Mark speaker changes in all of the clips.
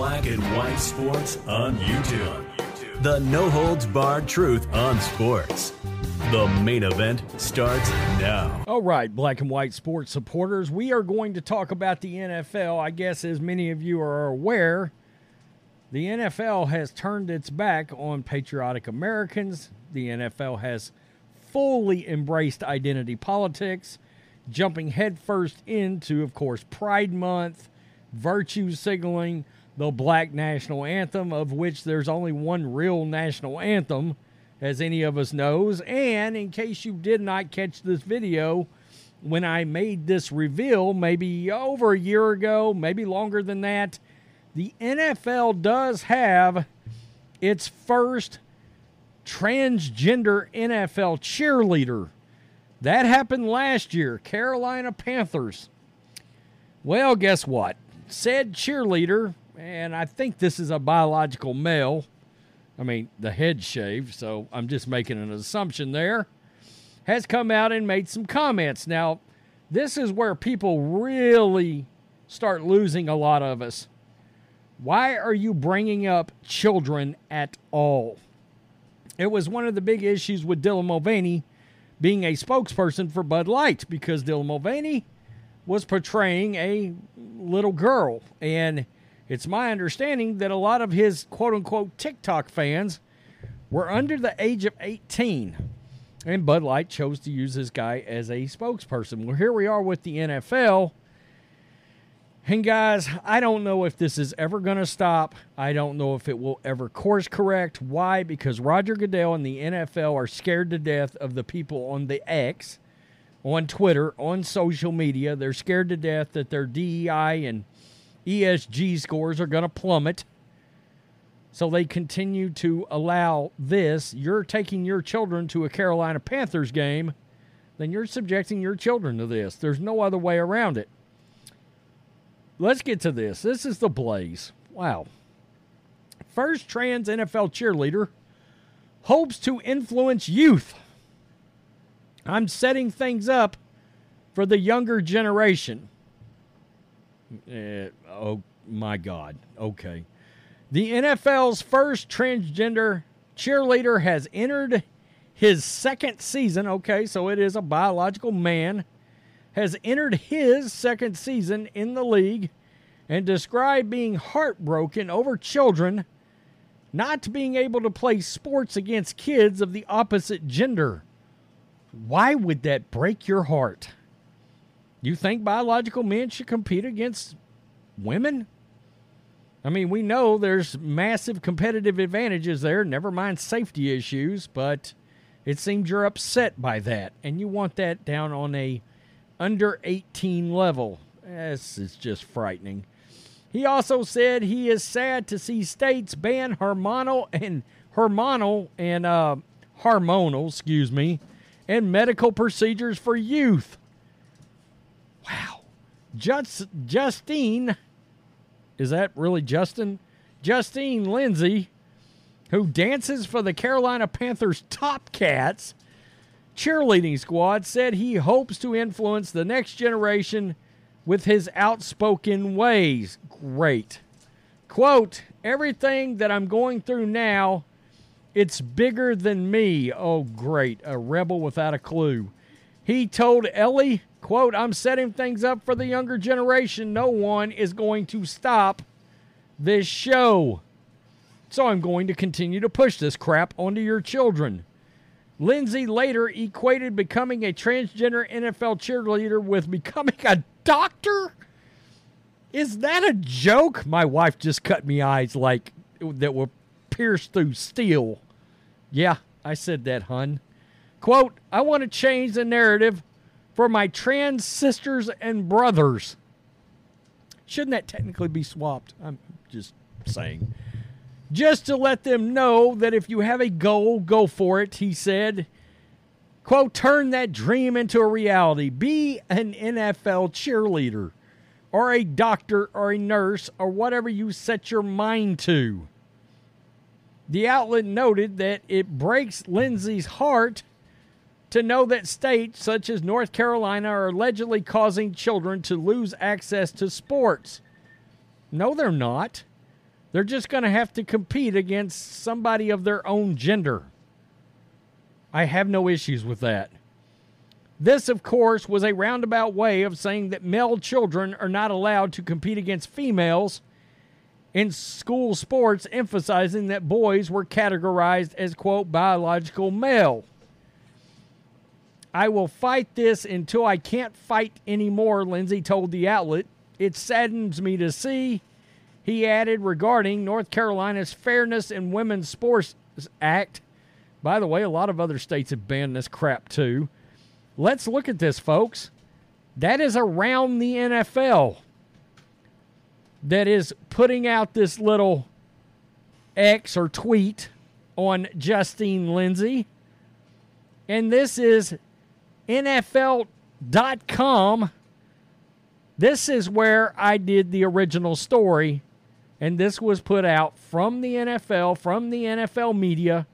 Speaker 1: Black and White Sports on YouTube. The no holds barred truth on sports. The main event starts now.
Speaker 2: All right, black and white sports supporters, we are going to talk about the NFL. I guess, as many of you are aware, the NFL has turned its back on patriotic Americans. The NFL has fully embraced identity politics, jumping headfirst into, of course, Pride Month, virtue signaling, the black national anthem, of which there's only one real national anthem, as any of us knows. And in case you did not catch this video, when I made this reveal, maybe over a year ago, maybe longer than that, the NFL does have its first transgender NFL cheerleader. That happened last year, Carolina Panthers. Well, guess what? Said cheerleader, and I think this is a biological male. I mean, the head shaved, so I'm just making an assumption there. Has come out and made some comments. Now, this is where people really start losing a lot of us. Why are you bringing up children at all? It was one of the big issues with Dylan Mulvaney being a spokesperson for Bud Light because Dylan Mulvaney was portraying a little girl. And it's my understanding that a lot of his quote unquote TikTok fans were under the age of 18. And Bud Light chose to use this guy as a spokesperson. Well, here we are with the NFL. And guys, I don't know if this is ever going to stop. I don't know if it will ever course correct. Why? Because Roger Goodell and the NFL are scared to death of the people on the X, on Twitter, on social media. They're scared to death that their DEI and ESG scores are going to plummet. So they continue to allow this. You're taking your children to a Carolina Panthers game, then you're subjecting your children to this. There's no other way around it. Let's get to this. This is the Blaze. Wow. First trans NFL cheerleader hopes to influence youth. I'm setting things up for the younger generation. Uh, oh my God. Okay. The NFL's first transgender cheerleader has entered his second season. Okay, so it is a biological man has entered his second season in the league and described being heartbroken over children not being able to play sports against kids of the opposite gender. Why would that break your heart? You think biological men should compete against women? I mean, we know there's massive competitive advantages there, never mind safety issues, but it seems you're upset by that and you want that down on a under 18 level. This is just frightening. He also said he is sad to see states ban hormonal and hormonal and uh, hormonal, excuse me, and medical procedures for youth. Just, Justine, is that really Justin? Justine Lindsay, who dances for the Carolina Panthers Top Cats cheerleading squad, said he hopes to influence the next generation with his outspoken ways. Great. Quote, everything that I'm going through now, it's bigger than me. Oh, great. A rebel without a clue. He told Ellie, quote, I'm setting things up for the younger generation. No one is going to stop this show. So I'm going to continue to push this crap onto your children. Lindsay later equated becoming a transgender NFL cheerleader with becoming a doctor? Is that a joke? My wife just cut me eyes like that were pierced through steel. Yeah, I said that, hun. Quote, I want to change the narrative for my trans sisters and brothers. Shouldn't that technically be swapped? I'm just saying. Just to let them know that if you have a goal, go for it, he said. Quote, turn that dream into a reality. Be an NFL cheerleader or a doctor or a nurse or whatever you set your mind to. The outlet noted that it breaks Lindsay's heart to know that states such as North Carolina are allegedly causing children to lose access to sports. No, they're not. They're just going to have to compete against somebody of their own gender. I have no issues with that. This, of course, was a roundabout way of saying that male children are not allowed to compete against females in school sports, emphasizing that boys were categorized as, quote, biological male. I will fight this until I can't fight anymore, Lindsay told the outlet. It saddens me to see, he added regarding North Carolina's Fairness in Women's Sports Act. By the way, a lot of other states have banned this crap too. Let's look at this, folks. That is around the NFL that is putting out this little X or tweet on Justine Lindsay. And this is NFL.com. This is where I did the original story. And this was put out from the NFL, from the NFL media,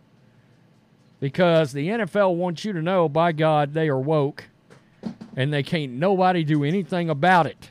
Speaker 2: because the NFL wants you to know, by God, they are woke and they can't nobody do anything about it.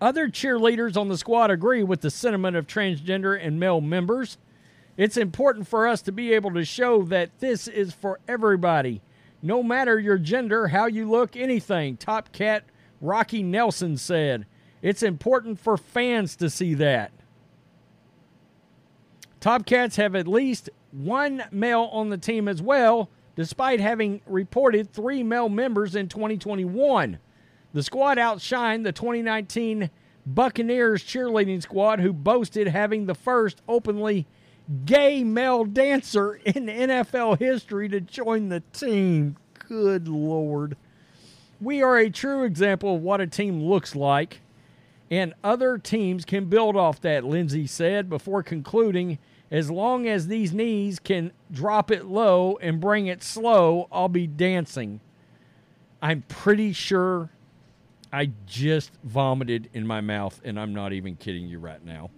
Speaker 2: Other cheerleaders on the squad agree with the sentiment of transgender and male members. It's important for us to be able to show that this is for everybody, no matter your gender, how you look, anything. Top Cat Rocky Nelson said. It's important for fans to see that. Top Cats have at least one male on the team as well, despite having reported three male members in 2021. The squad outshined the 2019 Buccaneers cheerleading squad, who boasted having the first openly gay male dancer in NFL history to join the team. Good Lord. We are a true example of what a team looks like, and other teams can build off that, Lindsay said before concluding as long as these knees can drop it low and bring it slow, I'll be dancing. I'm pretty sure I just vomited in my mouth and I'm not even kidding you right now.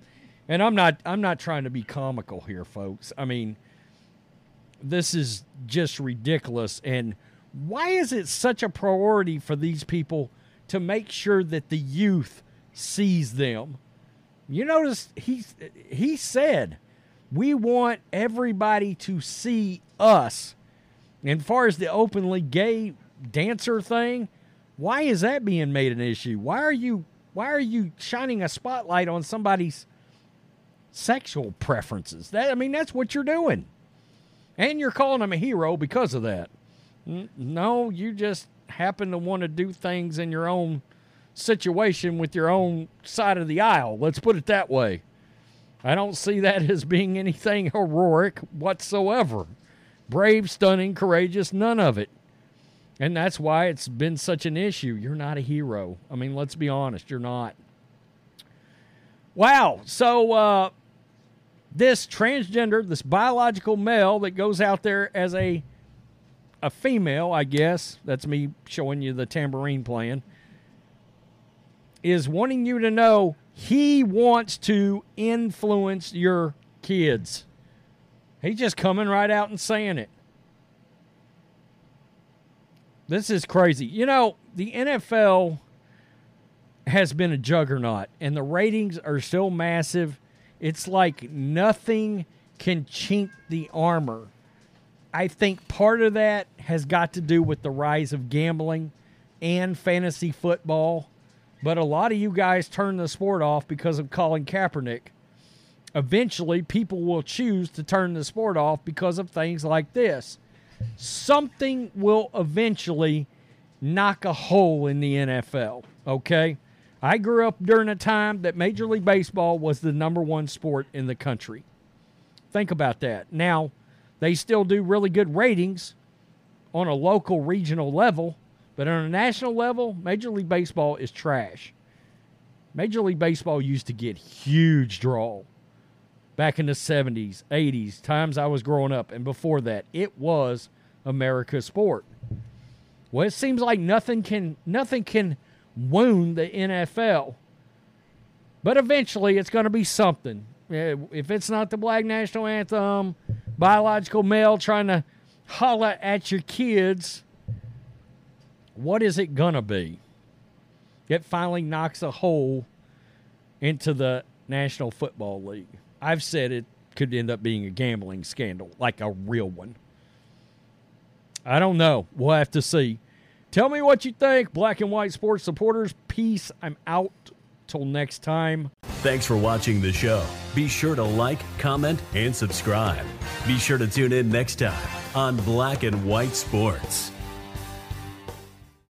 Speaker 2: And I'm not I'm not trying to be comical here, folks. I mean, this is just ridiculous and why is it such a priority for these people to make sure that the youth sees them? You notice he he said we want everybody to see us. And far as the openly gay dancer thing, why is that being made an issue? Why are you why are you shining a spotlight on somebody's sexual preferences? That I mean, that's what you're doing. And you're calling him a hero because of that. No, you just happen to want to do things in your own situation with your own side of the aisle. Let's put it that way. I don't see that as being anything heroic whatsoever. Brave, stunning, courageous, none of it. And that's why it's been such an issue. You're not a hero. I mean, let's be honest, you're not. Wow. So, uh, this transgender, this biological male that goes out there as a a female, I guess, that's me showing you the tambourine playing, is wanting you to know he wants to influence your kids. He's just coming right out and saying it. This is crazy. You know, the NFL has been a juggernaut, and the ratings are so massive. It's like nothing can chink the armor. I think part of that has got to do with the rise of gambling and fantasy football But a lot of you guys turn the sport off because of Colin Kaepernick. Eventually, people will choose to turn the sport off because of things like this. Something will eventually knock a hole in the NFL, okay? I grew up during a time that Major League Baseball was the number one sport in the country. Think about that. Now, they still do really good ratings on a local, regional level, but on a national level, Major League Baseball is trash. Major League Baseball used to get huge draw back in the 70s, 80s, times I was growing up, and before that, it was America's sport. Well, it seems like nothing can nothing can wound the NFL. But eventually it's going to be something. If it's not the Black National Anthem, biological male trying to holler at your kids, what is it going to be? It finally knocks a hole into the National Football League. I've said it could end up being a gambling scandal, like a real one. I don't know. We'll have to see. Tell me what you think, black and white sports supporters. Peace. I'm out. Till next time.
Speaker 1: Thanks for watching the show. Be sure to like, comment, and subscribe. Be sure to tune in next time on Black and White Sports.